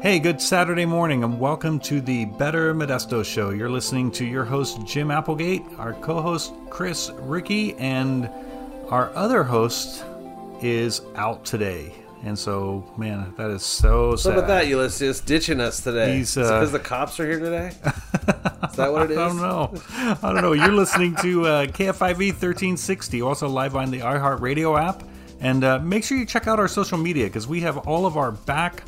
Hey, good Saturday morning, and welcome to the Better Modesto Show. You're listening to your host, Jim Applegate, our co host, Chris Ricci, and our other host is out today. And so, man, that is so sad. What about that, Ulysses? Ditching us today. He's, Is it uh, because the cops are here today? Is that what it is? I don't know. I don't know. You're listening to uh, KFIV 1360, also live on the iHeartRadio app. And uh, make sure you check out our social media because we have all of our back.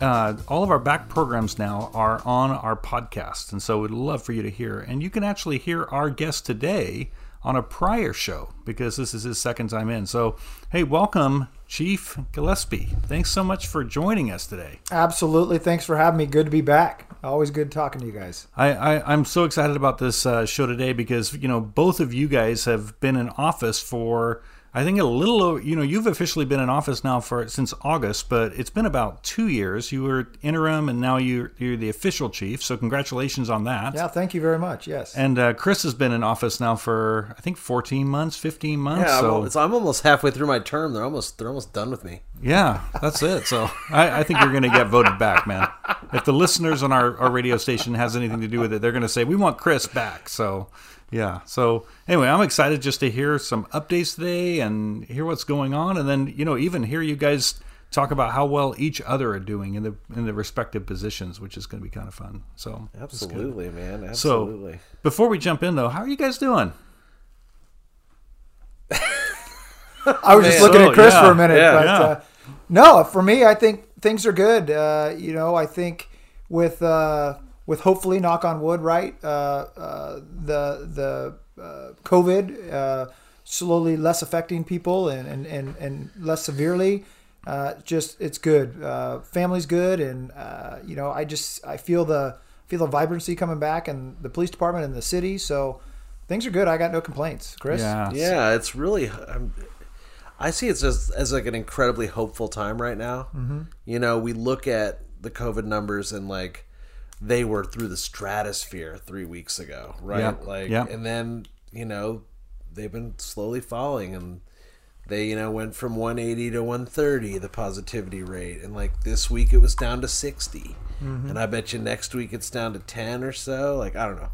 Uh, all of our back programs now are on our podcast, and so we'd love for you to hear. And you can actually hear our guest today on a prior show because this is his second time in. So, hey, welcome, Chief Gillespie. Thanks so much for joining us today. Absolutely. Thanks for having me. Good to be back. Always good talking to you guys. I, I, I'm so excited about this uh, show today because, you know, both of you guys have been in office for, I think, a little over, you know, you've officially been in office now for since August, but it's been about two years. You were interim and now you're, you're the official chief. So, congratulations on that. Yeah, thank you very much. Yes. And uh, Chris has been in office now for, I think, 14 months, 15 months. Yeah, I'm, so, al- I'm almost halfway through my term. They're almost they're almost done with me. Yeah, that's it. So I, I think you're going to get voted back, man. If the listeners on our, our radio station has anything to do with it, they're going to say we want Chris back. So yeah. So anyway, I'm excited just to hear some updates today and hear what's going on, and then you know even hear you guys talk about how well each other are doing in the in the respective positions, which is going to be kind of fun. So it's good. Absolutely, man. So Absolutely. before we jump in though, how are you guys doing? I was just looking Oh, at Chris yeah. for a minute, Yeah. but Yeah. Uh, no, for me, I think things are good. Uh, you know, I think with uh, with hopefully, knock on wood, right? Uh, uh, the the uh, COVID uh, slowly less affecting people and and, and, and less severely. Uh, just it's good. Uh, family's good, and uh, you know, I just I feel the feel the vibrancy coming back, and the police department and the city. So things are good. I got no complaints, Chris. Yeah. Yeah, it's really. I'm, I see it just as like an incredibly hopeful time right now. Mm-hmm. You know, we look at the COVID numbers and like they were through the stratosphere three weeks ago, right? Yep. Like, Yep. and then you know they've been slowly falling, and they you know went from 180 to 130 the positivity rate, and like this week it was down to 60, mm-hmm. and I bet you next week it's down to 10 or so. Like I don't know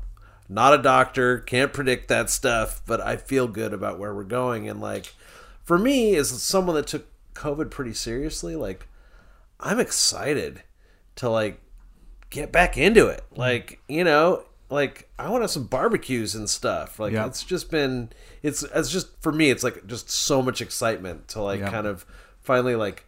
not a doctor, can't predict that stuff, but I feel good about where we're going. And like, for me, as someone that took COVID pretty seriously, like, I'm excited to like get back into it. Mm. Like, you know, like I want to have some barbecues and stuff. Like, Yeah. it's just been, it's, it's just for me, it's like just so much excitement to like Yeah. kind of finally like.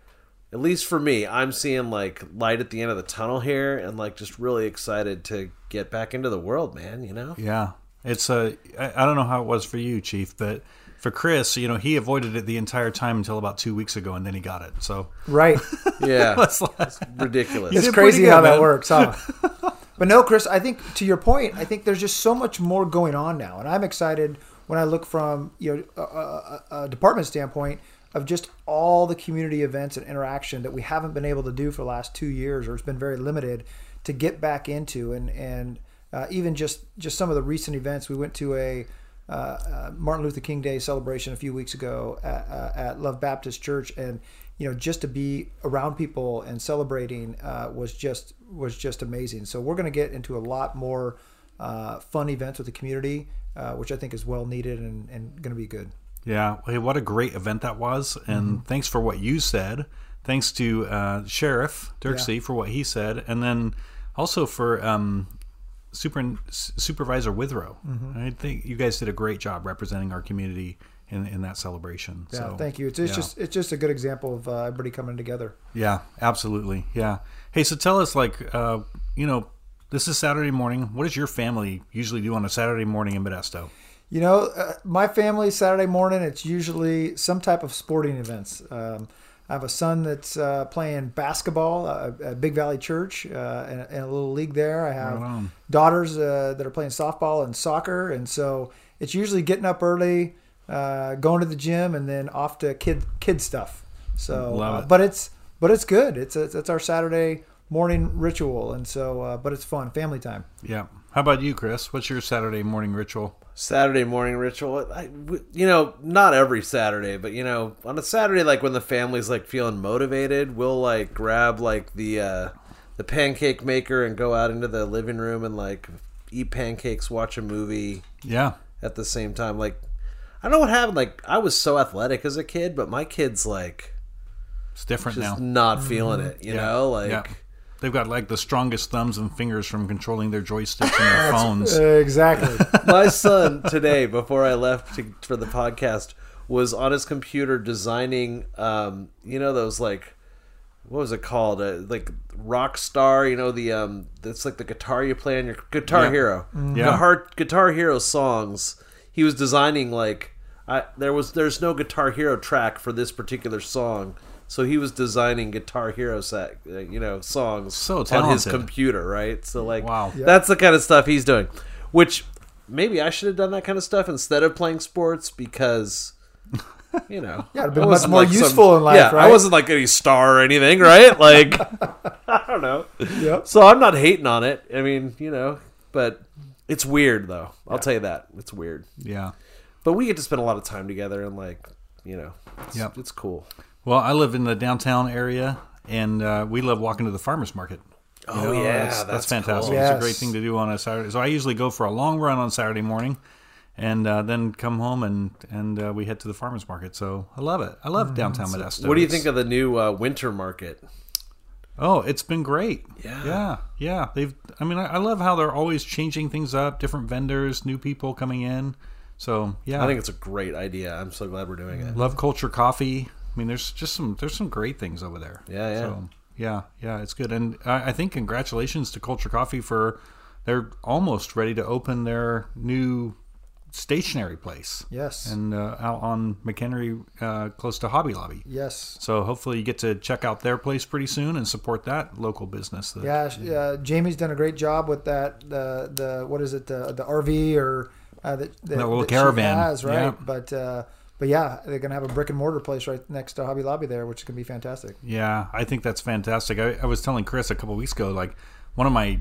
At least for me, I'm seeing like light at the end of the tunnel here, and like just really excited to get back into the world, man. You know? Yeah, it's a. I I don't know how it was for you, Chief, but for Chris, you know, he avoided it the entire time until about two weeks ago, and then he got it. So Right. Yeah, It's like- ridiculous. It's crazy pretty how good, that works, huh? but no, Chris, I think to your point, I think there's just so much more going on now, and I'm excited when I look from you know a, a, a department standpoint of just all the community events and interaction that we haven't been able to do for the last two years, or it's been very limited to get back into, and and uh, even just just some of the recent events. We went to a uh, uh, Martin Luther King Day celebration a few weeks ago at, uh, at Love Baptist Church, and you know just to be around people and celebrating uh, was just was just amazing. So we're going to get into a lot more uh, fun events with the community, uh, which I think is well needed and, and going to be good. yeah, hey, what a great event that was, and thanks for what you said. Thanks to uh, Sheriff Dirkse for what he said, and then also for um, Super Supervisor Withrow. I think you guys did a great job representing our community in, in that celebration. Yeah, so thank you. It's, it's yeah. just it's just a good example of uh, everybody coming together. Yeah, absolutely. Yeah. Hey, so tell us, like, uh, you know, this is Saturday morning. What does your family usually do on a Saturday morning in Modesto? You know, uh, my family Saturday morning it's usually some type of sporting events. Um, I have a son that's uh, playing basketball uh, at Big Valley Church uh, in, in a little league there. I have Right daughters uh, that are playing softball and soccer, and so it's usually getting up early, uh, going to the gym, and then off to kid kid stuff. So, uh, it. but it's but it's good. It's it's, it's our Saturday morning ritual, and so uh, but it's fun, family time. Yeah. How about you, Chris? What's your Saturday morning ritual? Saturday morning ritual. I, you know, not every Saturday, but you know, on a Saturday, like when the family's like feeling motivated, we'll like grab like the uh, the pancake maker and go out into the living room and like eat pancakes, watch a movie Yeah. at the same time. Like, I don't know what happened. Like, I was so athletic as a kid, but my kids like It's different just now. not feeling it. You Yeah. know, like. yeah. They've got like the strongest thumbs and fingers from controlling their joysticks and their phones. Exactly. my son today before i left to, for the podcast was on his computer designing um you know those like what was it called uh, like rockstar you know the um that's like the guitar you play on your guitar Yeah. hero Yeah. guitar, guitar hero songs he was designing like I, there was there's no guitar hero track for this particular song so he was designing guitar hero set uh, you know songs So on his computer right so like Wow. Yeah. that's the kind of stuff he's doing which maybe I should have done that kind of stuff instead of playing sports because you know Yeah, it'd been much more like some- useful in life, yeah, I wasn't like any star or anything, right? Like I don't know. Yep. So I'm not hating on it. I mean, you know, but it's weird though. I'll tell you that it's weird. Yeah. But we get to spend a lot of time together and like you know, it's, Yep. it's cool. Well, I live in the downtown area, and uh, we love walking to the farmers market. You Oh, yeah, that's, that's that's fantastic. cool. It's a great thing to do on a Saturday. So I usually go for a long run on Saturday morning, and uh, then come home and and uh, we head to the farmers market. So I love it. I love downtown Modesto. What do you think of the new uh, winter market? Oh, it's been great. Yeah. yeah, yeah. They've. I mean, I, I love how they're always changing things up. Different vendors, new people coming in. So yeah, I think it's a great idea. I'm so glad we're doing it. Love Culture Coffee. I mean, there's just some there's some great things over there. Yeah, yeah. So, yeah, yeah, it's good, and I, I think congratulations to Culture Coffee for they're almost ready to open their new stationary place. Yes. and uh, out on McHenry, uh, close to Hobby Lobby. yes. So hopefully you get to check out their place pretty soon and support that local business. that- Yeah, uh, Jamie's done a great job with that. The the what is it? The the RV or uh, that, that, little that caravan, has, right? yeah. But uh, but yeah, they're gonna have a brick and mortar place right next to Hobby Lobby there, which is gonna be fantastic. Yeah, I think that's fantastic. I, I was telling Chris a couple weeks ago, like one of my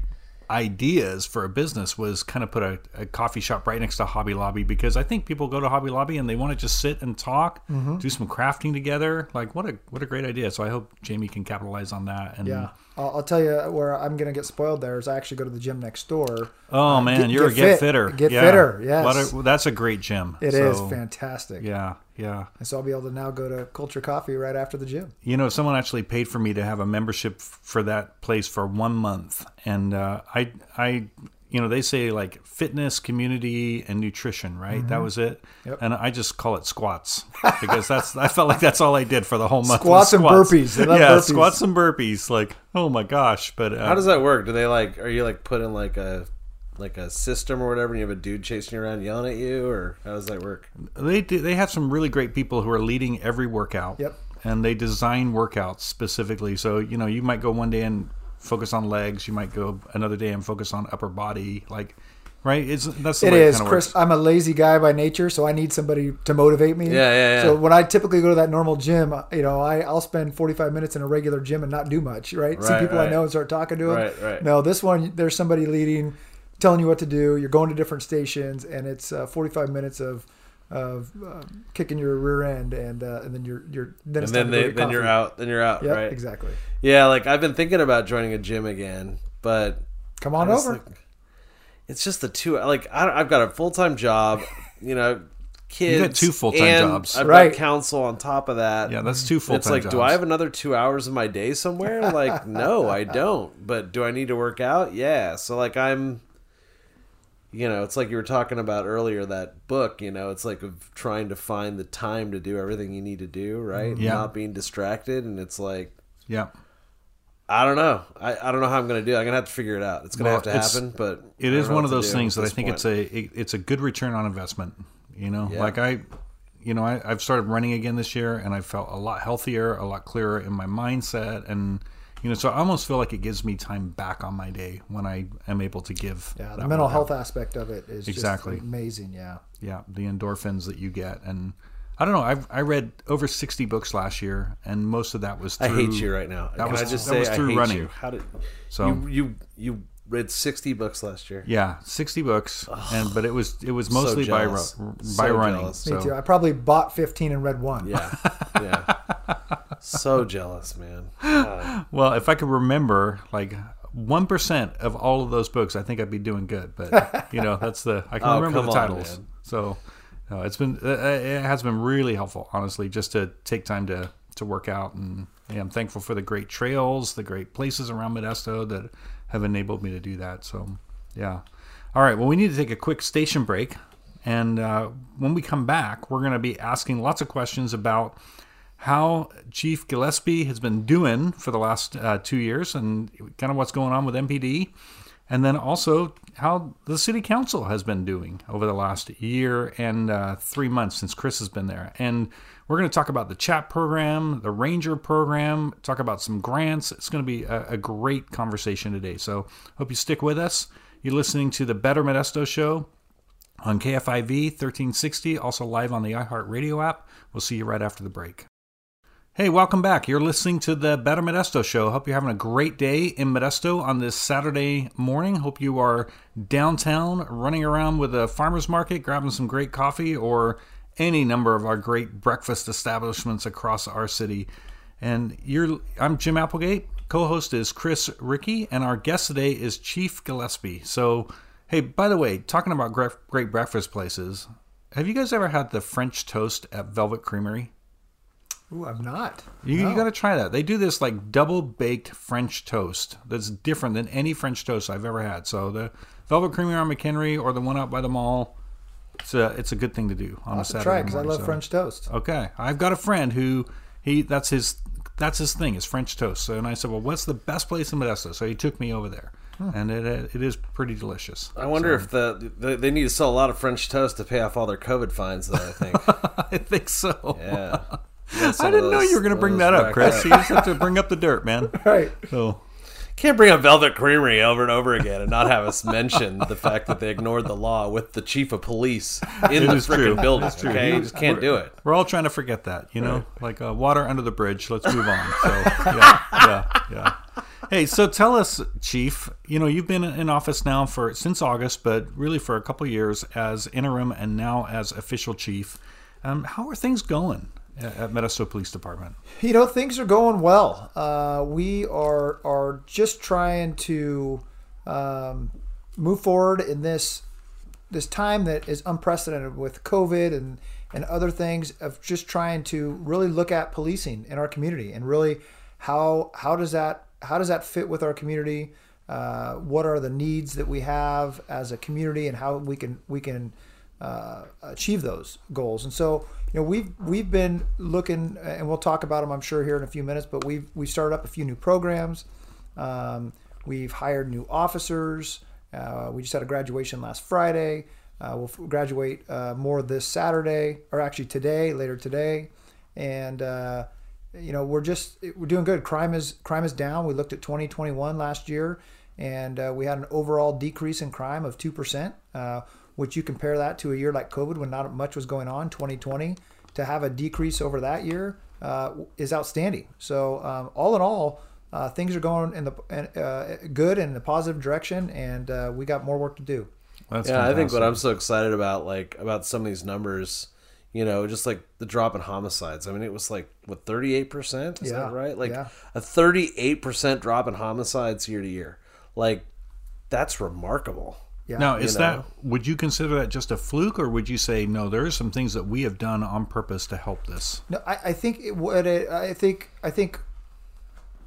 ideas for a business was kind of put a, a coffee shop right next to Hobby Lobby because I think people go to Hobby Lobby and they want to just sit and talk, Mm-hmm. do some crafting together. Like what a what a great idea! So I hope Jamie can capitalize on that. And Yeah, I'll, I'll tell you where I'm gonna get spoiled. There is I actually go to the gym next door. oh man, get- you're get a get fit. fitter, Get Yeah. fitter, yes. A- that's a great gym. It is So, fantastic. Yeah, yeah. And so I'll be able to now go to Culture Coffee right after the gym. You know, someone actually paid for me to have a membership for that place for one month, and uh, I, I, you know, they say like fitness, community, and nutrition, right? That was it, Mm-hmm. Yep. and I just call it squats because that's I felt like that's all I did for the whole month. Squats was and burpees. Yeah, burpees. squats and burpees. Like, oh my gosh! But uh, How does that work? Do they like? Are you like put in like a like a system or whatever? And you have a dude chasing you around yelling at you, or how does that work? they do, they have some really great people who are leading every workout. Yep. And they design workouts specifically. So, you know, you might go one day and focus on legs, you might go another day and focus on upper body, like right? It's that's the It way is, it Chris. works. I'm a lazy guy by nature, so I need somebody to motivate me. Yeah, yeah, yeah. So when I typically go to that normal gym, you know, I I'll spend 45 minutes in a regular gym and not do much, right? See Right, people I know and start talking to them. Right, right. No, this one there's somebody leading, telling you what to do. You're going to different stations, and it's uh, 45 minutes of of uh, kicking your rear end, and uh, and then you're you're then And then time to go they, then you're out. Then you're out. Yep, right. exactly. Yeah, like I've been thinking about joining a gym again, but Come on over. like- it's just the two. Like I I've got a full time job, you know, kids. got two full-time and jobs. I've Right. got council on top of that. Yeah, that's two full time jobs. It's like, jobs. do I have another two hours of my day somewhere? Like, no, I don't. But do I need to work out? Yeah. So like, I'm. You know, it's like you were talking about earlier that book. You know, it's like of trying to find the time to do everything you need to do, right? Mm-hmm. Yeah. Not being distracted, and it's like Yeah. I don't know. I, I don't know how I'm going to do it. I'm going to have to figure it out. It's going to Well, have to happen, but It is one of those things that I think it's a it, it's a good return on investment. You know, Yeah. like I, you know, I, I've started running again this year, and I felt a lot healthier, a lot clearer in my mindset, and you know, so I almost feel like it gives me time back on my day when I am able to give. Yeah, the that mental workout. health aspect of it is Exactly. just amazing. Yeah. yeah the endorphins that you get and i don't know i i read over 60 books last year and most of that was through I hate you right now. that Can was- I just that say was I through hate running. you? How did So- you you you read sixty books last year. Yeah, sixty books, and but it was it was mostly by ru- by So running. jealous. Me So too. I probably bought 15 and read one. Yeah, yeah. So jealous, man. God. well, if I could remember like one percent of all of those books, I think I'd be doing good. But you know, that's the I can Oh, remember the titles. man. So no, it's been uh, it has been really helpful, honestly, just to take time to to work out, and yeah, I'm thankful for the great trails, the great places around Modesto that have enabled me to do that. So yeah. All right. Well, we need to take a quick station break. And uh, when we come back, we're going to be asking lots of questions about how Chief Gillespie has been doing for the last uh, two years and kind of what's going on with MPD. And then also how the city council has been doing over the last year and uh, three months since Chris has been there. And we're going to talk about the chat program, the Ranger program, talk about some grants. It's going to be a, a great conversation today. So hope you stick with us. You're listening to the Better Modesto Show on KFIV 1360, also live on the iHeartRadio app. We'll see you right after the break. Hey, welcome back. You're listening to the Better Modesto Show. Hope you're having a great day in Modesto on this Saturday morning. Hope you are downtown running around with a farmer's market, grabbing some great coffee, or any number of our great breakfast establishments across our city. And you're, I'm Jim Applegate. Co-host is Chris Ricci, and our guest today is Chief Gillespie. So, hey, by the way, talking about great breakfast places, have you guys ever had the French toast at Velvet Creamery? Ooh, I'm not. You, No. you got to try that. They do this like double baked French toast that's different than any French toast I've ever had. So the Velvet Creamery on McHenry or the one out by the mall, it's a it's a good thing to do on I'll a Saturday try because I love so- French toast. Okay, I've got a friend who he that's his that's his thing is French toast. So and I said, well, what's the best place in Modesto? So he took me over there, hmm. and it it is pretty delicious. I wonder if the, the they need to sell a lot of French toast to pay off all their COVID fines. Though I think, I think so. yeah. You got some I didn't know you were going to bring that up, Chris. You just have to bring up the dirt, man. Right. So Can't bring up Velvet Creamery over and over again and not have us mention the fact that they ignored the law with the chief of police in It the freaking building. It's true. Okay, you just can't do it. We're all trying to forget that, you know, like uh, water under the bridge. Let's move on. So, yeah, yeah, yeah. Hey, so tell us, Chief. You know, you've been in office now for since August, but really for a couple years as interim and now as official chief. Um, how are things going at, Modesto Police Department? You know, things are going well. Uh, we are are just trying to um, move forward in this this time that is unprecedented with COVID and and other things of just trying to really look at policing in our community and really how how does that how does that fit with our community? Uh, what are the needs that we have as a community and how we can we can uh, achieve those goals. And so, you know, we've we've been looking, and we'll talk about them, I'm sure, here in a few minutes. But we've we started up a few new programs. Um, we've hired new officers. Uh, we just had a graduation last Friday. Uh, we'll graduate uh, more this Saturday, or actually today, later today, and. Uh, you know we're just we're doing good crime is crime is down we looked at 2021 last year and uh, we had an overall decrease in crime of 2% uh, which you compare that to a year like covid when not much was going on 2020 to have a decrease over that year uh, is outstanding so um, all in all uh, things are going in the uh, good in the positive direction and uh, we got more work to do That's yeah, I think what. I'm so excited about, like about some of these numbers, you know, just like the drop in homicides. I mean, it was like what 38 percent. Is Yeah, that right? Like yeah. a 38 percent drop in homicides year to year. Like that's remarkable. Yeah Now, is you that would you consider that just a fluke, or would you say no? There are some things that we have done on purpose to help this. No, I, I think it, what I think I think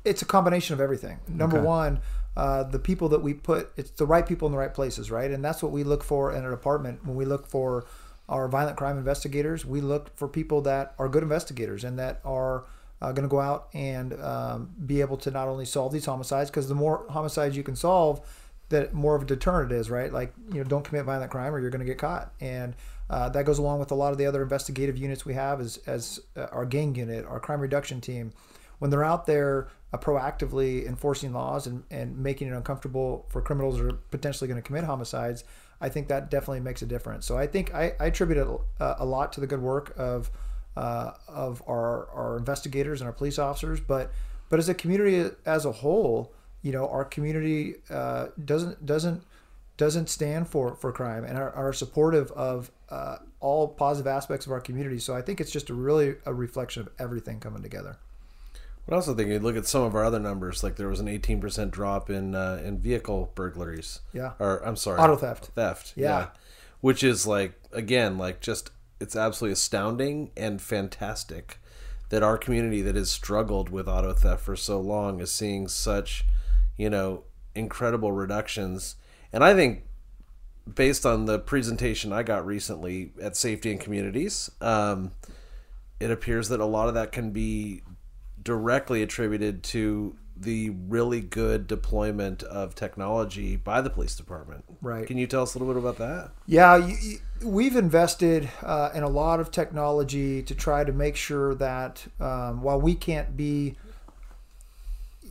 it's a combination of everything. Number Okay. one, uh, the people that we put, it's the right people in the right places, right? And that's what we look for in a department. When we look for our violent crime investigators, we look for people that are good investigators and that are uh, going to go out and um, be able to not only solve these homicides, because the more homicides you can solve, that more of a deterrent is, right? Like, you know, don't commit violent crime or you're going to get caught. And uh, that goes along with a lot of the other investigative units we have as, as uh, our gang unit, our crime reduction team. When they're out there uh, proactively enforcing laws and, and making it uncomfortable for criminals who are potentially going to commit homicides, I think that definitely makes a difference. So I think I, I attribute it uh, a lot to the good work of uh, of our, our investigators and our police officers, but but as a community as a whole, you know, our community uh, doesn't doesn't doesn't stand for for crime and are, are supportive of uh, all positive aspects of our community. So I think it's just a really a reflection of everything coming together. But I also think you look at some of our other numbers, like there was an 18% drop in uh, in vehicle burglaries. Yeah. Or I'm sorry, Auto theft. Theft. Yeah. Which is like again, like just it's absolutely astounding and fantastic that our community that has struggled with auto theft for so long is seeing such, you know, incredible reductions. And I think based on the presentation I got recently at Safety and Communities, um, it appears that a lot of that can be directly attributed to the really good deployment of technology by the police department. Right. Can you tell us a little bit about that? Yeah, you, you, we've invested uh, in a lot of technology to try to make sure that um, while we can't be,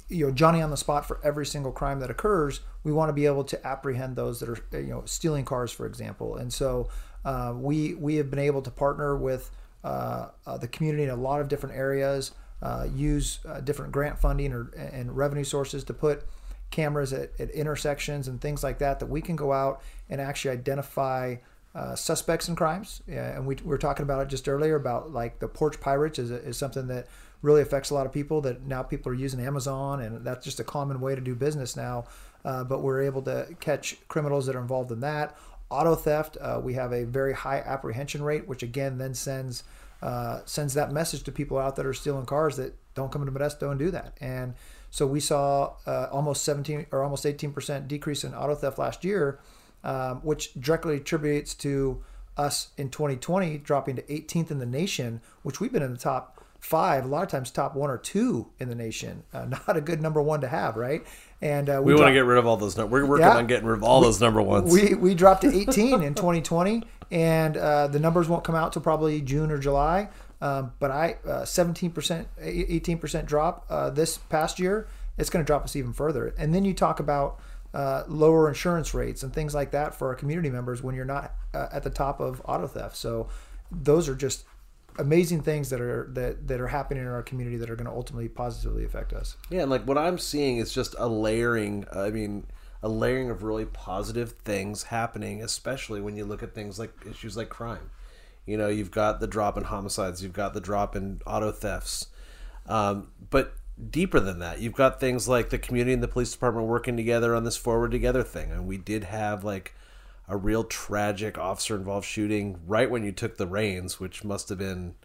you know, Johnny on the spot for every single crime that occurs, we want to be able to apprehend those that are, you know, stealing cars, for example. And so uh, we we have been able to partner with uh, uh, the community in a lot of different areas, uh, use uh, different grant funding or and revenue sources to put cameras at, at intersections and things like that that we can go out and actually identify uh, suspects and crimes. And we, we were talking about it just earlier about like the porch pirates is, is something that really affects a lot of people that now people are using Amazon and that's just a common way to do business now. Uh, but we're able to catch criminals that are involved in that. Auto theft, uh, we have a very high apprehension rate, which again then sends uh, sends that message to people out that are stealing cars that don't come into Modesto and do that. And so we saw uh, almost 17 or almost 18 percent decrease in auto theft last year, um, which directly attributes to us in 2020 dropping to 18th in the nation, which we've been in the top five, a lot of times top one or two in the nation. Uh, not a good number one to have, right? And uh, We, want to get rid of all those. We're working Yeah. on getting rid of all those number ones. we we dropped to 18 in 2020, and uh, the numbers won't come out till probably June or July. Um, but I uh, 17%, 18% drop uh, this past year. It's going to drop us even further. And then you talk about uh, lower insurance rates and things like that for our community members when you're not uh, at the top of auto theft. So those are just amazing things that are that that are happening in our community that are going to ultimately positively affect us. Yeah, and like what I'm seeing is just a layering. I mean, a layering of really positive things happening, especially when you look at things like issues like crime. You know, you've got the drop in homicides, you've got the drop in auto thefts, um, but deeper than that, you've got things like the community and the police department working together on this forward together thing. And we did have like a real tragic officer involved shooting right when you took the reins, which must have been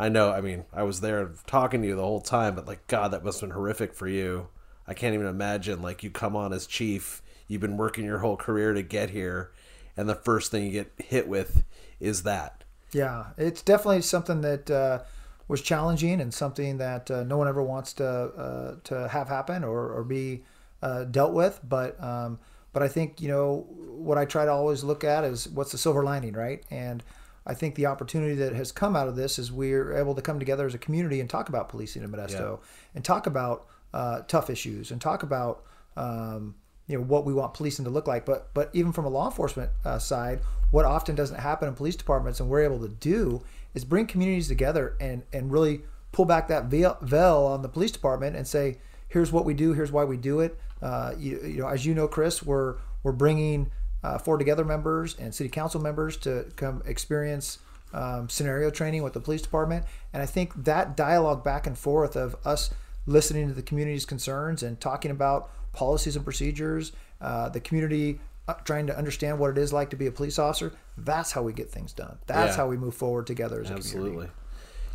I know, I mean, I was there talking to you the whole time, but like, God, that must have been horrific for you. I can't even imagine, like, you come on as chief, you've been working your whole career to get here, and the first thing you get hit with is that. Yeah, it's definitely something that uh, was challenging and something that uh, no one ever wants to uh, to have happen or, or be uh, dealt with. But um, but I think you know what I try to always look at is what's the silver lining, right? And I think the opportunity that has come out of this is we're able to come together as a community and talk about policing in Modesto and talk about uh, tough issues and talk about um, you know what we want policing to look like. But but even from a law enforcement uh, side, what often doesn't happen in police departments and we're able to do is bring communities together and and really pull back that veil on the police department and say here's what we do, here's why we do it. Uh, you, you know, as you know, Chris, we're we're bringing uh, Together members and city council members to come experience um, scenario training with the police department. And I think that dialogue back and forth of us listening to the community's concerns and talking about policies and procedures, uh, the community uh, trying to understand what it is like to be a police officer, that's how we get things done. That's Yeah. how we move forward together as a Absolutely. community.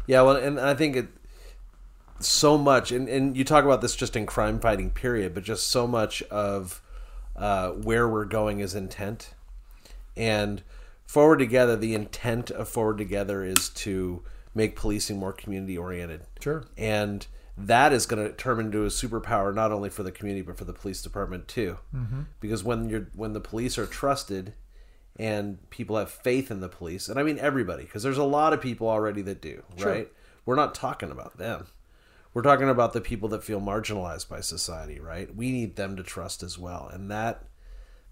Yeah, well, and I think it so much, and, and you talk about this just in crime fighting period, but just so much of uh, where we're going is intent. And Forward Together, the intent of Forward Together is to make policing more community oriented. Sure. And that is going to turn into a superpower not only for the community but for the police department too. Mm-hmm. Because when you're when the police are trusted and people have faith in the police, and I mean everybody, because there's a lot of people already that do, Sure. right? We're not talking about them. We're talking about the people that feel marginalized by society, right? We need them to trust as well, and that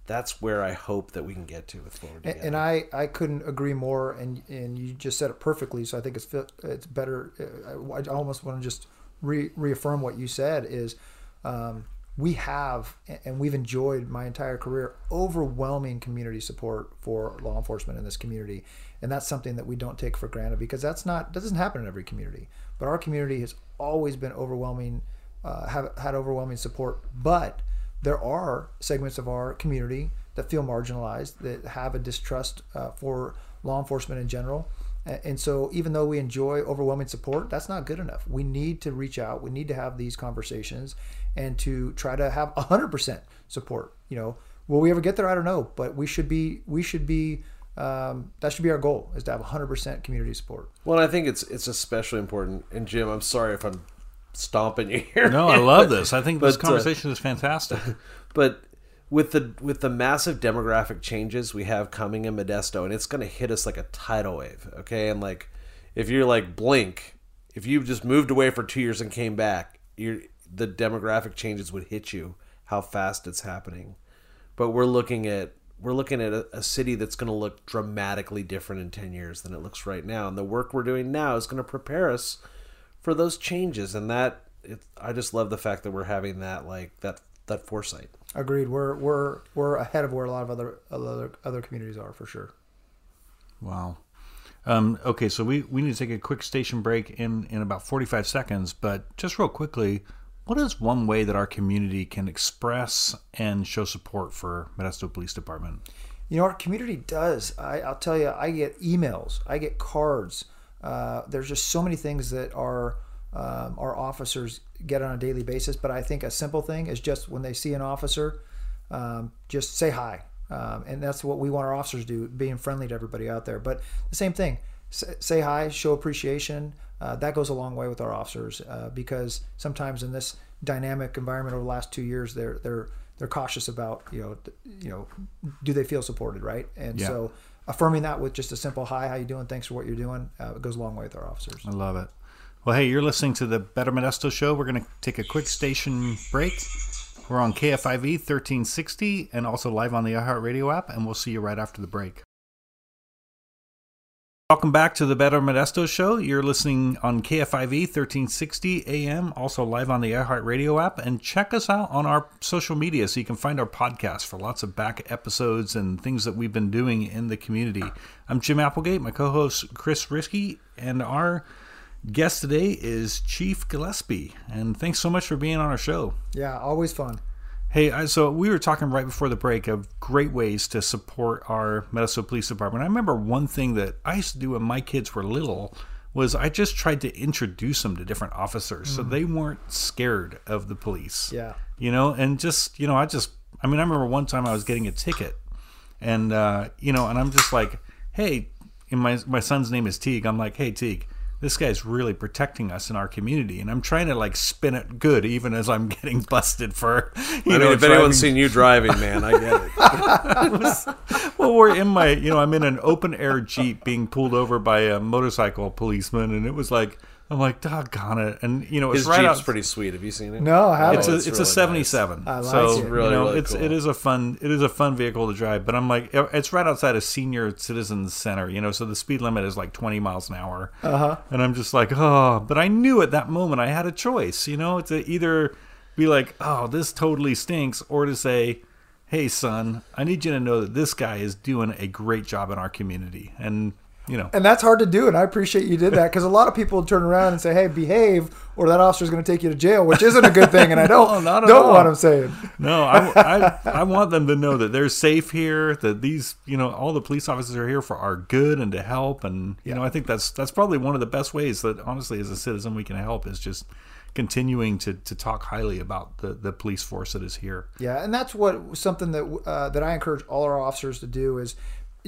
that's where I hope that we can get to with Forward And, Together. and I, I couldn't agree more. And and you just said it perfectly. So I think it's it's better. uh, I, I almost want to just re, reaffirm what you said is um, we have and we've enjoyed my entire career overwhelming community support for law enforcement in this community and that's something that we don't take for granted because that's not that doesn't happen in every community but our community has always been overwhelming uh, have had overwhelming support but there are segments of our community that feel marginalized that have a distrust uh, for law enforcement in general and so, even though we enjoy overwhelming support, that's not good enough. We need to reach out. We need to have these conversations and to try to have 100% support. You know, will we ever get there? I don't know, but we should be. We should be. Um, that should be our goal: is to have 100% community support. Well, I think it's it's especially important. And Jim, I'm sorry if I'm stomping you here. No, I love this. I think this but, uh, conversation uh, is fantastic. But with the with the massive demographic changes we have coming in Modesto, and it's going to hit us like a tidal wave. Okay, and like if you're like blink, if you've just moved away for two years and came back, you're the demographic changes would hit you. How fast it's happening, but we're looking at we're looking at a, a city that's going to look dramatically different in 10 years than it looks right now and the work we're doing now is going to prepare us for those changes and that it, i just love the fact that we're having that like that that foresight Agreed. We're we're we're ahead of where a lot of other other other communities are for sure. Wow. Um, okay, so we, we need to take a quick station break in, in about 45 seconds, but just real quickly, what is one way that our community can express and show support for Modesto Police Department? You know, our community does. I, will tell you, I get emails, I get cards. Uh, there's just so many things that are um, our officers get on a daily basis. But I think a simple thing is just when they see an officer, um, just say hi. Um, and that's what we want our officers to do, being friendly to everybody out there. But the same thing, say, say hi, show appreciation. Uh, that goes a long way with our officers uh, because sometimes in this dynamic environment over the last two years, they're they're they're cautious about you know you know do they feel supported, right? And yeah. so affirming that with just a simple hi, how you doing? Thanks for what you're doing. Uh, goes a long way with our officers. I love it. Well, hey, you're listening to the Better Modesto show. We're going to take a quick station break. We're on KFIV 1360 and also live on the iHeartRadio app, and we'll see you right after the break. Welcome back to the Better Modesto show. You're listening on KFIV 1360 AM, also live on the iHeartRadio app, and check us out on our social media so you can find our podcast for lots of back episodes and things that we've been doing in the community. I'm Jim Applegate, my co-host Chris Ricci, and our guest today is Chief Gillespie, and thanks so much for being on our show. Yeah, always fun. Hey, so we were talking right before the break of great ways to support our Modesto Police Department. I remember one thing that I used to do when my kids were little was I just tried to introduce them to different officers mm. so they weren't scared of the police. Yeah. You know, and just, you know, I just, I mean, I remember one time I was getting a ticket and, uh, you know, and I'm just like, hey, and my, my son's name is Teague. I'm like, hey, Teague, this guy's really protecting us in our community and i'm trying to like spin it good even as i'm getting busted for you I know mean, if driving. anyone's seen you driving man i get it, it was, well we're in my you know i'm in an open air jeep being pulled over by a motorcycle policeman and it was like I'm like, doggone it, and you know, it's his right Jeep's out. pretty sweet. Have you seen it? No, I haven't. It's a it's, it's really a '77. Nice. I like so it. Really, you know, really it's cool. it is a fun it is a fun vehicle to drive. But I'm like, it's right outside a senior citizens center. You know, so the speed limit is like 20 miles an hour. Uh huh. And I'm just like, oh, but I knew at that moment I had a choice. You know, to either be like, oh, this totally stinks, or to say, hey, son, I need you to know that this guy is doing a great job in our community, and you know. And that's hard to do, and I appreciate you did that because a lot of people turn around and say, "Hey, behave," or that officer's going to take you to jail, which isn't a good thing, and I don't no, don't want them saying. No, I, I, I want them to know that they're safe here. That these, you know, all the police officers are here for our good and to help, and you yeah. know, I think that's that's probably one of the best ways that honestly, as a citizen, we can help is just continuing to, to talk highly about the, the police force that is here. Yeah, and that's what something that uh, that I encourage all our officers to do is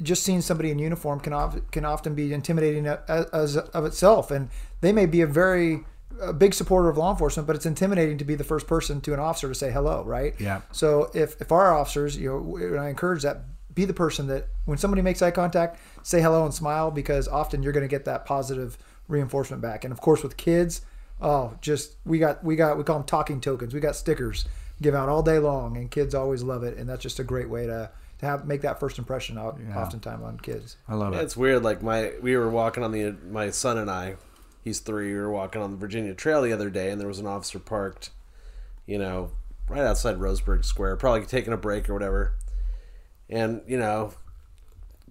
just seeing somebody in uniform can of, can often be intimidating as, as of itself, and they may be a very a big supporter of law enforcement, but it's intimidating to be the first person to an officer to say hello, right? Yeah. So if if our officers, you know, and I encourage that be the person that when somebody makes eye contact, say hello and smile because often you're going to get that positive reinforcement back. And of course, with kids, oh, just we got we got we call them talking tokens. We got stickers give out all day long, and kids always love it, and that's just a great way to to have make that first impression out yeah. oftentimes on kids. I love yeah, it. It's weird. Like my we were walking on the my son and I, he's three. We were walking on the Virginia Trail the other day, and there was an officer parked, you know, right outside Roseburg Square, probably taking a break or whatever. And you know,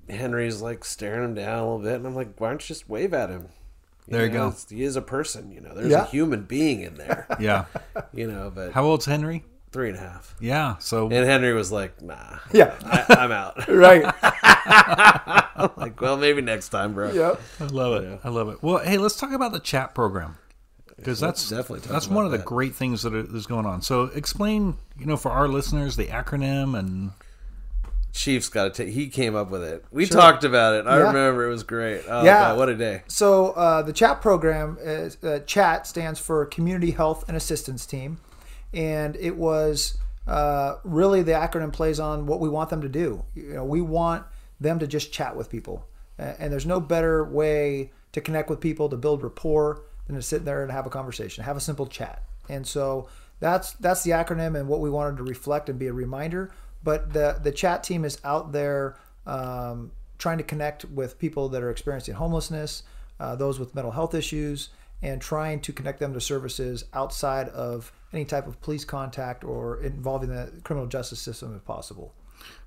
Henry's like staring him down a little bit, and I'm like, why don't you just wave at him? There you know, go. He is a person, you know. There's Yeah. a human being in there, Yeah. you know. But How old's Henry? Three and a half, Yeah. So and Henry was like, nah, Yeah. I, I'm out. right. like, well, maybe next time, bro. Yep. I love it. I love it. Well, hey, let's talk about the chat program because that's definitely talk that's about one of the that. great things that is going on. So, explain, you know, for our listeners, the acronym and Chief's got to take. He came up with it. We talked about it. I Yeah. remember it was great. Oh, Yeah. God, what a day! So uh, the chat program is uh, chat stands for Community Health and Assistance Team, and it was uh, really the acronym plays on what we want them to do. You know, we want them to just chat with people, and there's no better way to connect with people to build rapport than to sit there and have a conversation, have a simple chat. And so that's that's the acronym and what we wanted to reflect and be a reminder. But the the chat team is out there. Um, trying to connect with people that are experiencing homelessness, uh, those with mental health issues, and trying to connect them to services outside of any type of police contact or involving the criminal justice system if possible.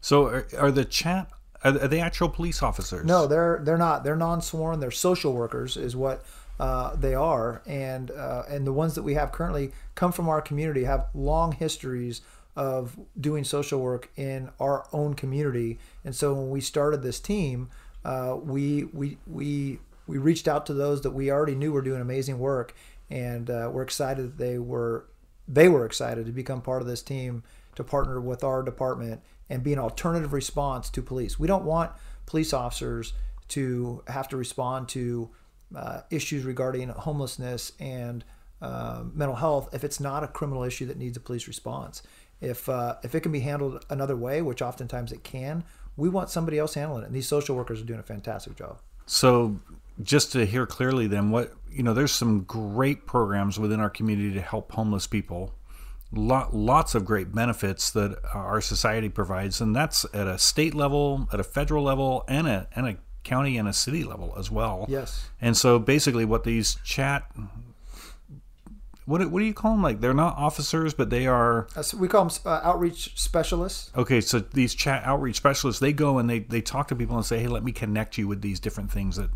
so are, are the chat are, are they actual police officers? No, they're they're not. They're non-sworn. They're social workers, is what uh, they are, and uh, and the ones that we have currently come from our community, have long histories of doing social work in our own community. And so when we started this team, uh, we we we we reached out to those that we already knew were doing amazing work, and uh, we're excited that they were they were excited to become part of this team to partner with our department and be an alternative response to police. We don't want police officers to have to respond to uh, issues regarding homelessness and uh, mental health if it's not a criminal issue that needs a police response. If uh, if it can be handled another way, which oftentimes it can, we want somebody else handling it. And these social workers are doing a fantastic job. So, just to hear clearly, then what you know, there's some great programs within our community to help homeless people. Lot, lots of great benefits that our society provides, and that's at a state level, at a federal level, and a and a county and a city level as well. Yes. And so, basically, what these chat, what do- what do you call them? Like they're not officers, but they are Uh, so we call them uh, outreach specialists. Okay, so these chat outreach specialists, they go and they, they talk to people and say, hey, let me connect you with these different things that.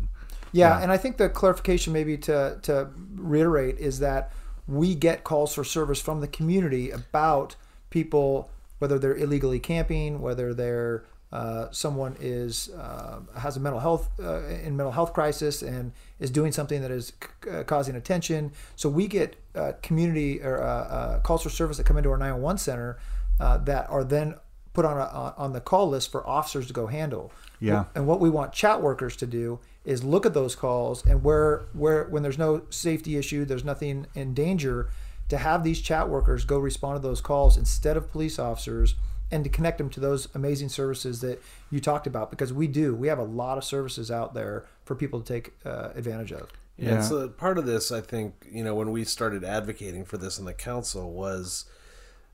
Yeah, and I think the clarification, maybe to to reiterate, is that we get calls for service from the community about people, whether they're illegally camping, whether they're uh, someone is uh, has a mental health uh, in mental health crisis and is doing something that is c- causing attention. So we get uh, community or uh, uh, calls for service that come into our 911 center uh, that are then put on a, on the call list for officers to go handle. Yeah. And what we want chat workers to do is look at those calls and where where when there's no safety issue, there's nothing in danger, to have these chat workers go respond to those calls instead of police officers and to connect them to those amazing services that you talked about because we do we have a lot of services out there for people to take uh, advantage of Yeah. Yeah. And so part of this, I think, you know, when we started advocating for this in the council was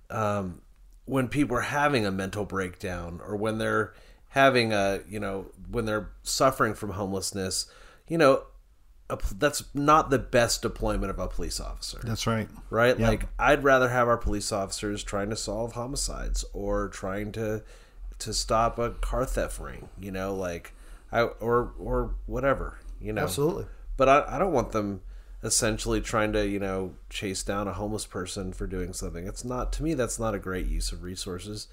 um, when people are having a mental breakdown or when they're having a, you know, when they're suffering from homelessness, you know, a, that's not the best deployment of a police officer That's right. right? Yeah. Like I'd rather have our police officers trying to solve homicides or trying to to stop a car theft ring, you know, like I or or whatever, you know. Absolutely. But I, I don't want them essentially trying to, you know, chase down a homeless person for doing something. It's not to me that's not a great use of resources.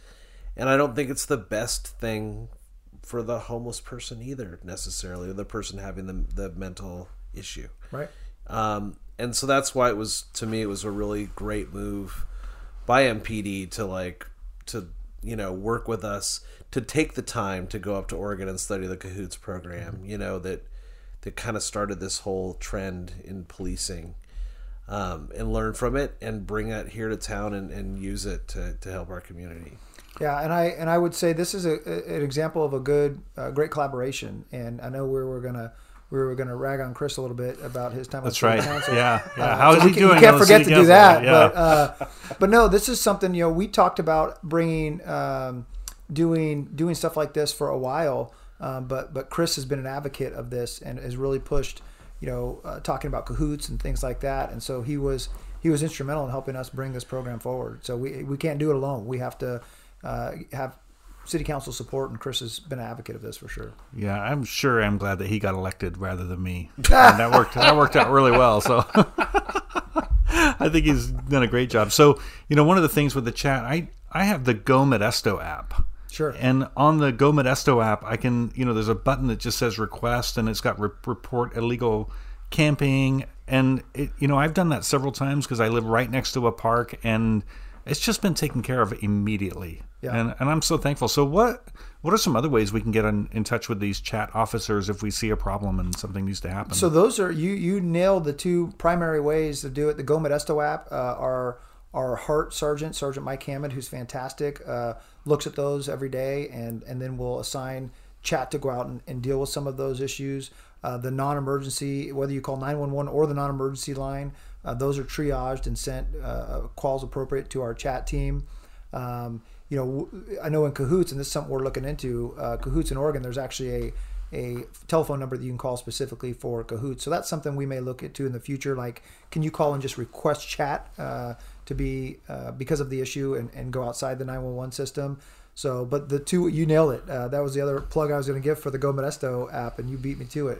And I don't think it's the best thing for the homeless person either necessarily, or the person having the the mental issue. right Um, and so that's why it was to me it was a really great move by MPD to like to you know work with us to take the time to go up to Oregon and study the Cahoots program. You know that that kind of started this whole trend in policing. Um, and learn from it and bring it here to town and, and use it to, to help our community. Yeah, and I and I would say this is a, an example of a good, uh, great collaboration. And I know we were gonna we were gonna rag on Chris a little bit about his time. That's right. council. Yeah. Yeah. Uh, How is he we can- doing? You can't forget to do that. Yeah. But uh, but no, this is something you know we talked about bringing um, doing doing stuff like this for a while. Um, but but Chris has been an advocate of this and has really pushed you know uh, talking about cahoots and things like that. And so he was he was instrumental in helping us bring this program forward. So we we can't do it alone. We have to uh, have city council support, and Chris has been an advocate of this for sure. Yeah, I'm sure I'm glad that he got elected rather than me. And that worked. That worked out really well. So I think he's done a great job. So you know, one of the things with the chat, I I have the Go Modesto app. Sure. And on the Go Modesto app, I can you know, there's a button that just says request, and it's got re- report illegal camping, and it, you know, I've done that several times because I live right next to a park, and it's just been taken care of immediately. Yeah. And and I'm so thankful. So what what are some other ways we can get in, in touch with these chat officers if we see a problem and something needs to happen? So those are you you nailed the two primary ways to do it. The Go Modesto app, uh, our our Heart Sergeant Sergeant Mike Hammond, who's fantastic, uh, looks at those every day, and and then we'll assign chat to go out and, and deal with some of those issues. Uh, the non-emergency, whether you call 911 or the non-emergency line, uh, those are triaged and sent uh, calls appropriate to our chat team. Um, you know, I know in Cahoots, and this is something we're looking into. Uh, Cahoots in Oregon, there's actually a a telephone number that you can call specifically for Cahoots. So that's something we may look into in the future. Like, can you call and just request chat uh, to be uh, because of the issue and, and go outside the 911 system? So, but the two you nailed it. Uh, that was the other plug I was going to give for the Go Modesto app, and you beat me to it.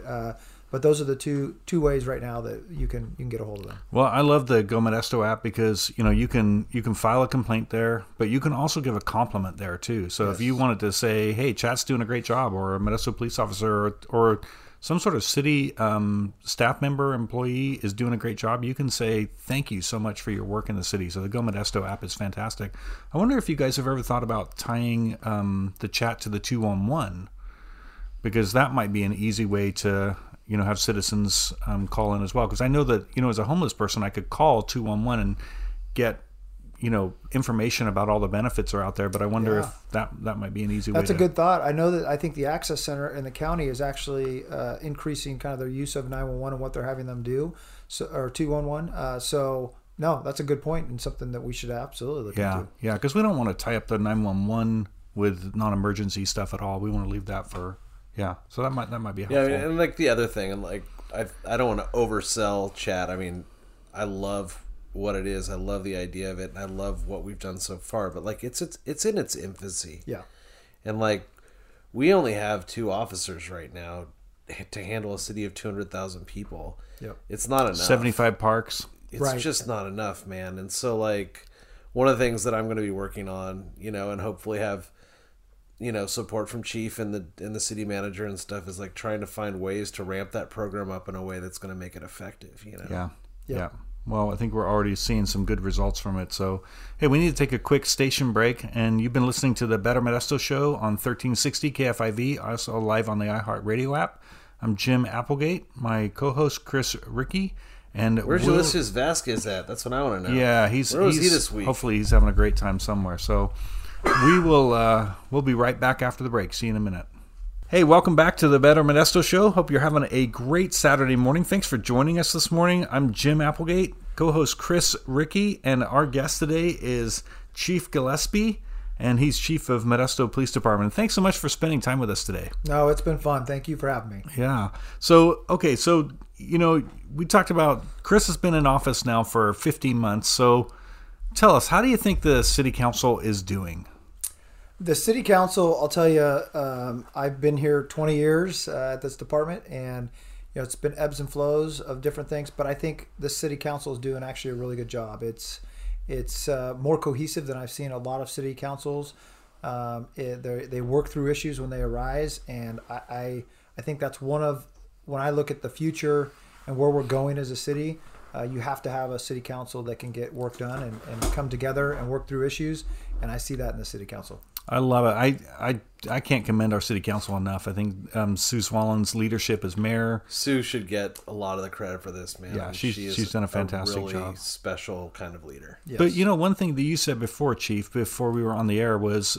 But those are the two two ways right now that you can you can get a hold of them. Well, I love the Go Modesto app because you know you can you can file a complaint there, but you can also give a compliment there too. So if you wanted to say, "Hey, chat's doing a great job," or a Modesto police officer, or, or some sort of city um, staff member employee is doing a great job, you can say thank you so much for your work in the city. So the Go Modesto app is fantastic. I wonder if you guys have ever thought about tying um, the chat to the two on one because that might be an easy way to you know have citizens um, call in as well because i know that you know as a homeless person i could call 211 and get you know information about all the benefits are out there but i wonder Yeah. if that that might be an easy That's way that's a good thought. I know that I think the Access Center in the county is actually uh, increasing kind of their use of 911 and what they're having them do, so, or 211. Uh, so, no, that's a good point and something that we should absolutely look yeah into. yeah because we don't want to tie up the 911 with non-emergency stuff at all we want to leave that for yeah so that might that might be Yeah, I helpful mean, and like the other thing, and like I, I don't want to oversell chat. I mean, I love what it is. I love the idea of it, and I love what we've done so far. But like, it's it's it's in its infancy, Yeah. and like, we only have two officers right now to handle a city of two hundred thousand people. Yep. It's not enough. 75 parks it's Right. just not enough, man. And so like one of the things that I'm going to be working on, you know, and hopefully have you know support from chief and the and the city manager and stuff is like trying to find ways to ramp that program up in a way that's going to make it effective, you know. Yeah. Yeah. Yeah. Well, I think we're already seeing some good results from it. So, hey, we need to take a quick station break. And you've been listening to the Better Modesto Show on 1360 KFIV, also live on the iHeartRadio app. I'm Jim Applegate, my co host, Chris Ricci. And Where's we'll- Ulysses Vasquez at? That's what I want to know. Yeah, he's, Where was he he's- this week? Hopefully, he's having a great time somewhere. So, we will uh, we'll be right back after the break. See you in a minute. Hey, welcome back to the Better Modesto Show. Hope you're having a great Saturday morning. Thanks for joining us this morning. I'm Jim Applegate, co-host Chris Ricci, and our guest today is Chief Gillespie, and he's Chief of Modesto Police Department. Thanks so much for spending time with us today. No, it's been fun. Thank you for having me. Yeah. So, okay, so you know, we talked about Chris has been in office now for 15 months. So, tell us, how do you think the city council is doing? The city council, I'll tell you, um, I've been here 20 years uh, at this department, and you know it's been ebbs and flows of different things. But I think the city council is doing actually a really good job. It's it's uh, more cohesive than I've seen a lot of city councils. Um, it, they work through issues when they arise, and I, I I think that's one of when I look at the future and where we're going as a city. Uh, you have to have a city council that can get work done and, and come together and work through issues, and I see that in the city council. I love it. I I I can't commend our city council enough. I think um, Sue Zwahlen's leadership as mayor. Sue should get a lot of the credit for this, man. Yeah, I mean, she's- she she's done a fantastic really job. Special kind of leader. Yes. But you know, one thing that you said before, Chief, before we were on the air was,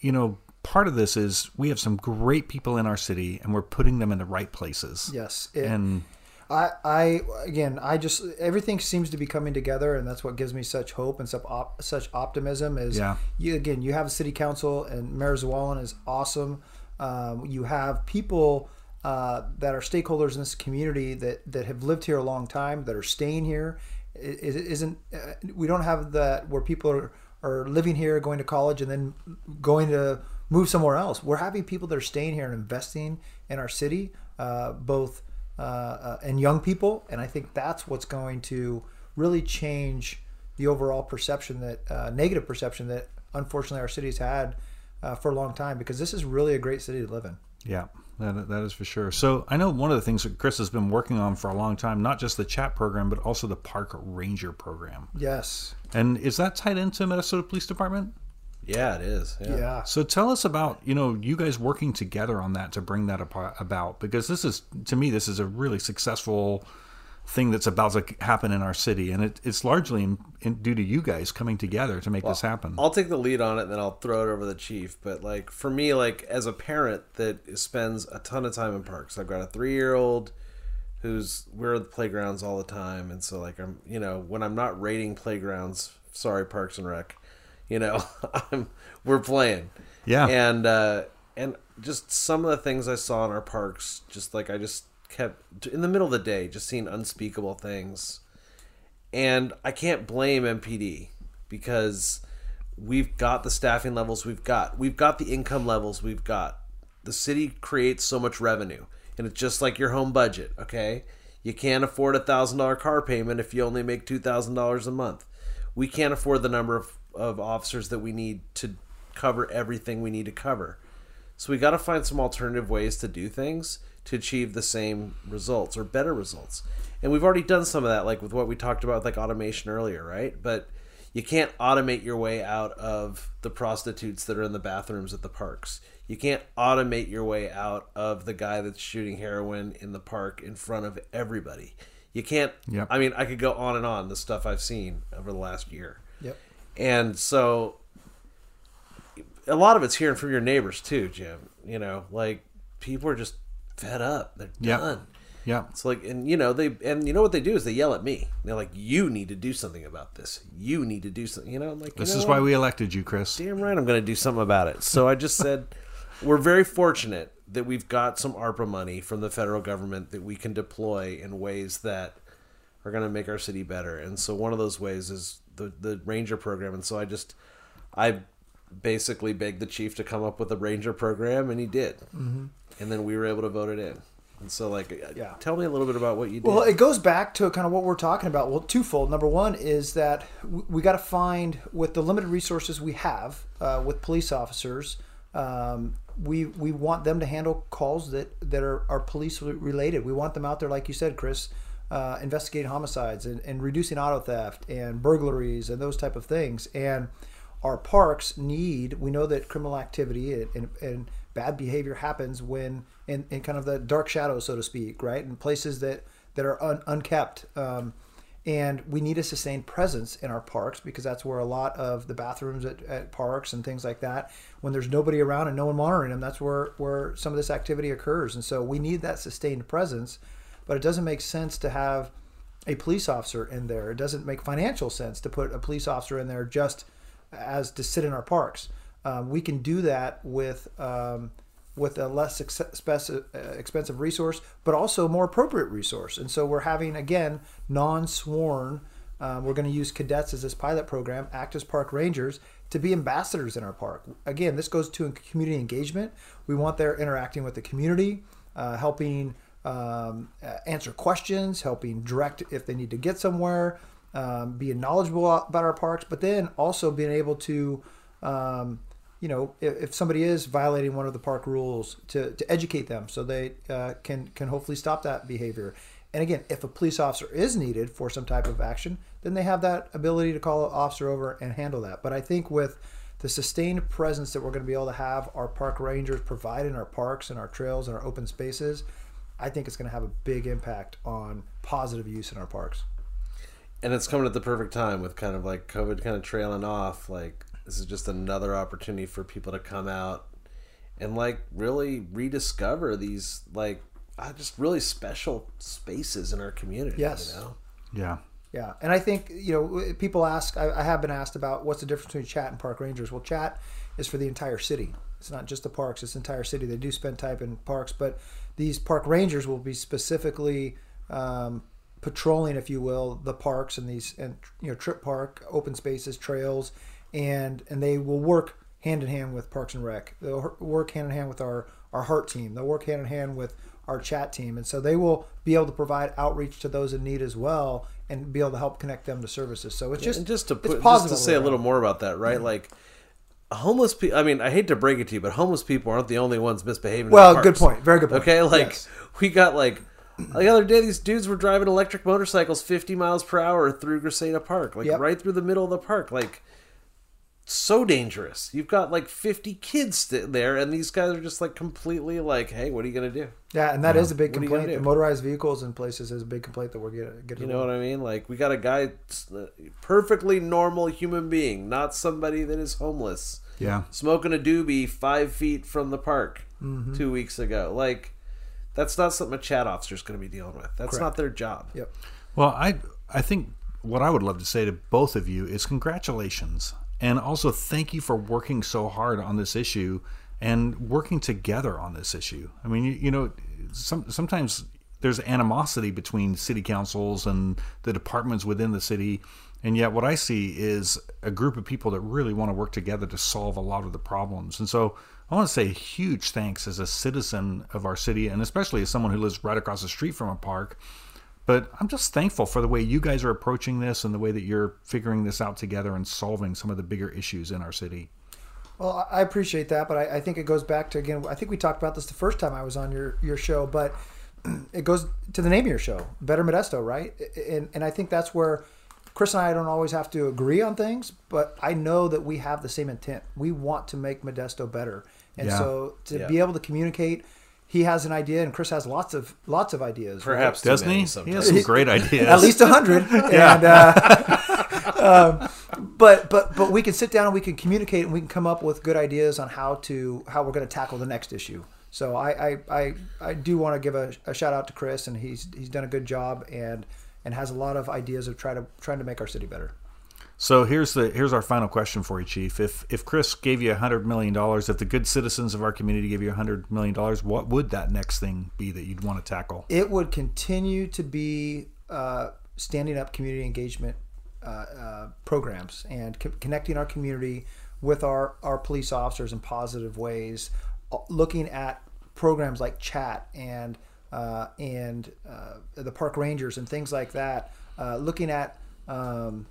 you know, part of this is we have some great people in our city, and we're putting them in the right places. Yes, it, And I, I again, I just everything seems to be coming together, and that's what gives me such hope and such op, such optimism. Is Yeah. you again, you have a city council, and Mayor Zwahlen is awesome. Um, you have people uh, that are stakeholders in this community that that have lived here a long time, that are staying here, is isn't uh, we don't have that where people are, are living here, going to college, and then going to move somewhere else. We're having people that are staying here and investing in our city, uh, both uh, uh, and young people, and I think that's what's going to really change the overall perception that uh, negative perception that unfortunately our city's had uh, for a long time because this is really a great city to live in. Yeah, that, that is for sure. So I know one of the things that Chris has been working on for a long time, not just the chat program, but also the park ranger program. Yes. And is that tied into Modesto Police Department? Yeah, it is. Yeah. Yeah. So tell us about you know you guys working together on that to bring that about because this is to me this is a really successful thing that's about to happen in our city, and it, it's largely in, in, due to you guys coming together to make well, this happen. I'll take the lead on it, and then I'll throw it over to the chief. But like for me, like as a parent that spends a ton of time in parks, I've got a three year old who's we're at the playgrounds all the time, and so like I'm you know when I'm not rating playgrounds, sorry Parks and Rec, you know I'm we're playing, yeah, and uh, and just some of the things I saw in our parks, just like I just kept in the middle of the day just seeing unspeakable things. And I can't blame MPD because we've got the staffing levels we've got. We've got the income levels we've got. The city creates so much revenue, and it's just like your home budget, okay? You can't afford a $1,000 car payment if you only make $2,000 a month. We can't afford the number of, of officers that we need to cover everything we need to cover. So we got to find some alternative ways to do things to achieve the same results or better results. And we've already done some of that, like with what we talked about, like automation earlier, right? But you can't automate your way out of the prostitutes that are in the bathrooms at the parks. You can't automate your way out of the guy that's shooting heroin in the park in front of everybody. You can't. Yep. I mean, I could go on and on the stuff I've seen over the last year. And so, a lot of it's hearing from your neighbors too, Jim. You know, like people are just fed up. They're yep. done. Yeah. It's like, and you know, they, and you know what they do is they yell at me. They're like, you need to do something about this. You need to do something. You know, I'm like, this is what? why we elected you, Chris. Damn right, I'm going to do something about it. So I just said, we're very fortunate that we've got some ARPA money from the federal government that we can deploy in ways that are going to make our city better. And so one of those ways is the the ranger program. And so I just, I basically begged the chief to come up with a ranger program, and he did. Mm-hmm and then we were able to vote it in. And so, like, uh, yeah. tell me a little bit about what you did. Well, it goes back to kind of what we're talking about. Well, twofold. Number one is that we got to find, with the limited resources we have uh, with police officers, um, we we want them to handle calls that that are, are police related. We want them out there, like you said, Chris, uh, investigating homicides and, and reducing auto theft and burglaries and those type of things. And our parks need. We know that criminal activity and, and, and bad behavior happens when in, in kind of the dark shadows, so to speak, right? In places that that are un, unkept. Um, and we need a sustained presence in our parks because that's where a lot of the bathrooms at, at, parks and things like that when there's nobody around and no one monitoring them that's where where some of this activity occurs and so we need that sustained presence but it doesn't make sense to have a police officer in there it doesn't make financial sense to put a police officer in there just as to sit in our parks um, we can do that with um, with a less expensive, uh, expensive resource, but also more appropriate resource. And so we're having again non-sworn. Um, we're going to use cadets as this pilot program, act as park rangers to be ambassadors in our park. Again, this goes to community engagement. We want their interacting with the community, uh, helping um, uh, answer questions, helping direct if they need to get somewhere, um, being knowledgeable about our parks, but then also being able to um, you know, if, if, somebody is violating one of the park rules, to, to educate them so they uh, can can hopefully stop that behavior. And again, if a police officer is needed for some type of action, then they have that ability to call an officer over and handle that. But I think with the sustained presence that we're going to be able to have our park rangers provide in our parks and our trails and our open spaces, I think it's going to have a big impact on positive use in our parks. And it's coming at the perfect time with kind of like COVID kind of trailing off. Like this is just another opportunity for people to come out and like really rediscover these like uh, just really special spaces in our community. Yes. You know? Yeah. Yeah, and I think you know people ask. I, I have been asked about what's the difference between chat and park rangers. Well, chat is for the entire city. It's not just the parks; it's the entire city. They do spend time in parks, but these park rangers will be specifically um, patrolling, if you will, the parks and these and you know trip park, open spaces, trails, and and they will work hand in hand with Parks and Rec. They'll work hand in hand with our our heart team. They'll work hand in hand with our chat team, and so they will be able to provide outreach to those in need as well, and be able to help connect them to services. So it's just just to it's put just to say a little more about that, right? Like homeless people. I mean, I hate to break it to you, but homeless people aren't the only ones misbehaving. in Well, good point. Very good point. Okay, like Yes. we got like the other day, these dudes were driving electric motorcycles 50 miles per hour through Graceada Park, like Yep. right through the middle of the park, like so dangerous. You've got like 50 kids there, and these guys are just like completely like, "Hey, what are you gonna do?" Yeah, and that is a big What are you complaint. The motorized vehicles in places is a big complaint that we're getting. getting You know what I mean? Like we got a guy, perfectly normal human being, not somebody that is homeless. Yeah. smoking a doobie five feet from the park Mm-hmm. two weeks ago. Like, that's not something a chat officer is going to be dealing with. That's not their job. Yep. Well, I I think what I would love to say to both of you is congratulations, and also thank you for working so hard on this issue and working together on this issue. I mean, you, you know, some sometimes there's animosity between city councils and the departments within the city. And yet, what I see is a group of people that really want to work together to solve a lot of the problems. And so, I want to say huge thanks as a citizen of our city, and especially as someone who lives right across the street from a park. But I'm just thankful for the way you guys are approaching this and the way that you're figuring this out together and solving some of the bigger issues in our city. Well, I I appreciate that, but I, I think it goes back to again. I think we talked about this the first time I was on your your show, but it goes to the name of your show, Better Modesto, right? And and I think that's where Chris and I don't always have to agree on things, but I know that we have the same intent. We want to make Modesto better, and Yeah. so to Yeah. be able to communicate. He has an idea, and Chris has lots of lots of ideas. Perhaps too Doesn't he? He has some great ideas. at least a hundred. And uh, um, but but but we can sit down and we can communicate and we can come up with good ideas on how to how we're going to tackle the next issue. So I I, I, I do want to give a, a shout out to Chris and he's he's done a good job and and has a lot of ideas of trying to trying to make our city better. So here's the here's our final question for you, Chief. If if Chris gave you hundred million dollars, if the good citizens of our community gave you hundred million dollars, what would that next thing be that you'd want to tackle? It would continue to be uh, standing up community engagement uh, uh, programs and co- connecting our community with our, our police officers in positive ways, uh, looking at programs like chat and uh, and uh, the park rangers and things like that, looking at um,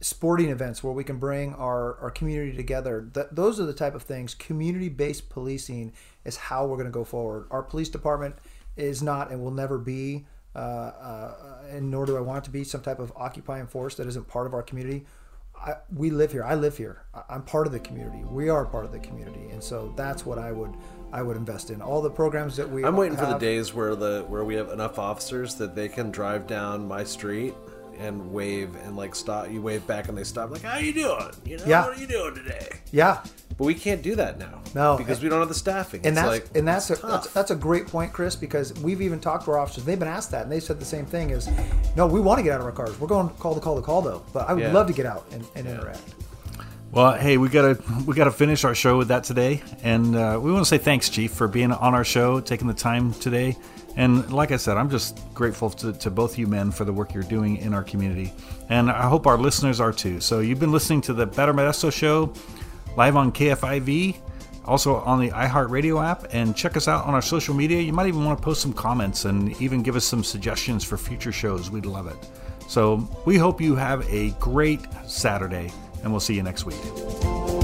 sporting events where we can bring our, our community together. Th- those are the type of things. Community based policing is how we're going to go forward. Our police department is not and will never be, uh, uh, and nor do I want it to be, some type of occupying force that isn't part of our community. I, we live here. I live here. I- I'm part of the community. We are part of the community, and so that's what I would I would invest in. All the programs that we. I'm waiting for the days where the where we have enough officers that they can drive down my street and wave and like stop. You wave back and they stop. Like, how you doing? You know, Yeah. what are you doing today? Yeah, But we can't do that now. No. because we don't have the staffing. and it's that's like and that's a, tough. that's, that's a great point, Chris, because we've even talked to our officers. They've been asked that, and they said the same thing: is no, we want to get out of our cars. We're going call to call to call though, but I would Yeah. love to get out and, and interact. Well, hey, we gotta we gotta finish our show with that today, and uh, we want to say thanks, Chief, for being on our show, taking the time today. And like I said, I'm just grateful to, to both you men for the work you're doing in our community, and I hope our listeners are too. So you've been listening to the Better Modesto Show live on KFIV, also on the iHeartRadio app, and check us out on our social media. You might even want to post some comments and even give us some suggestions for future shows. We'd love it. So we hope you have a great Saturday, and we'll see you next week.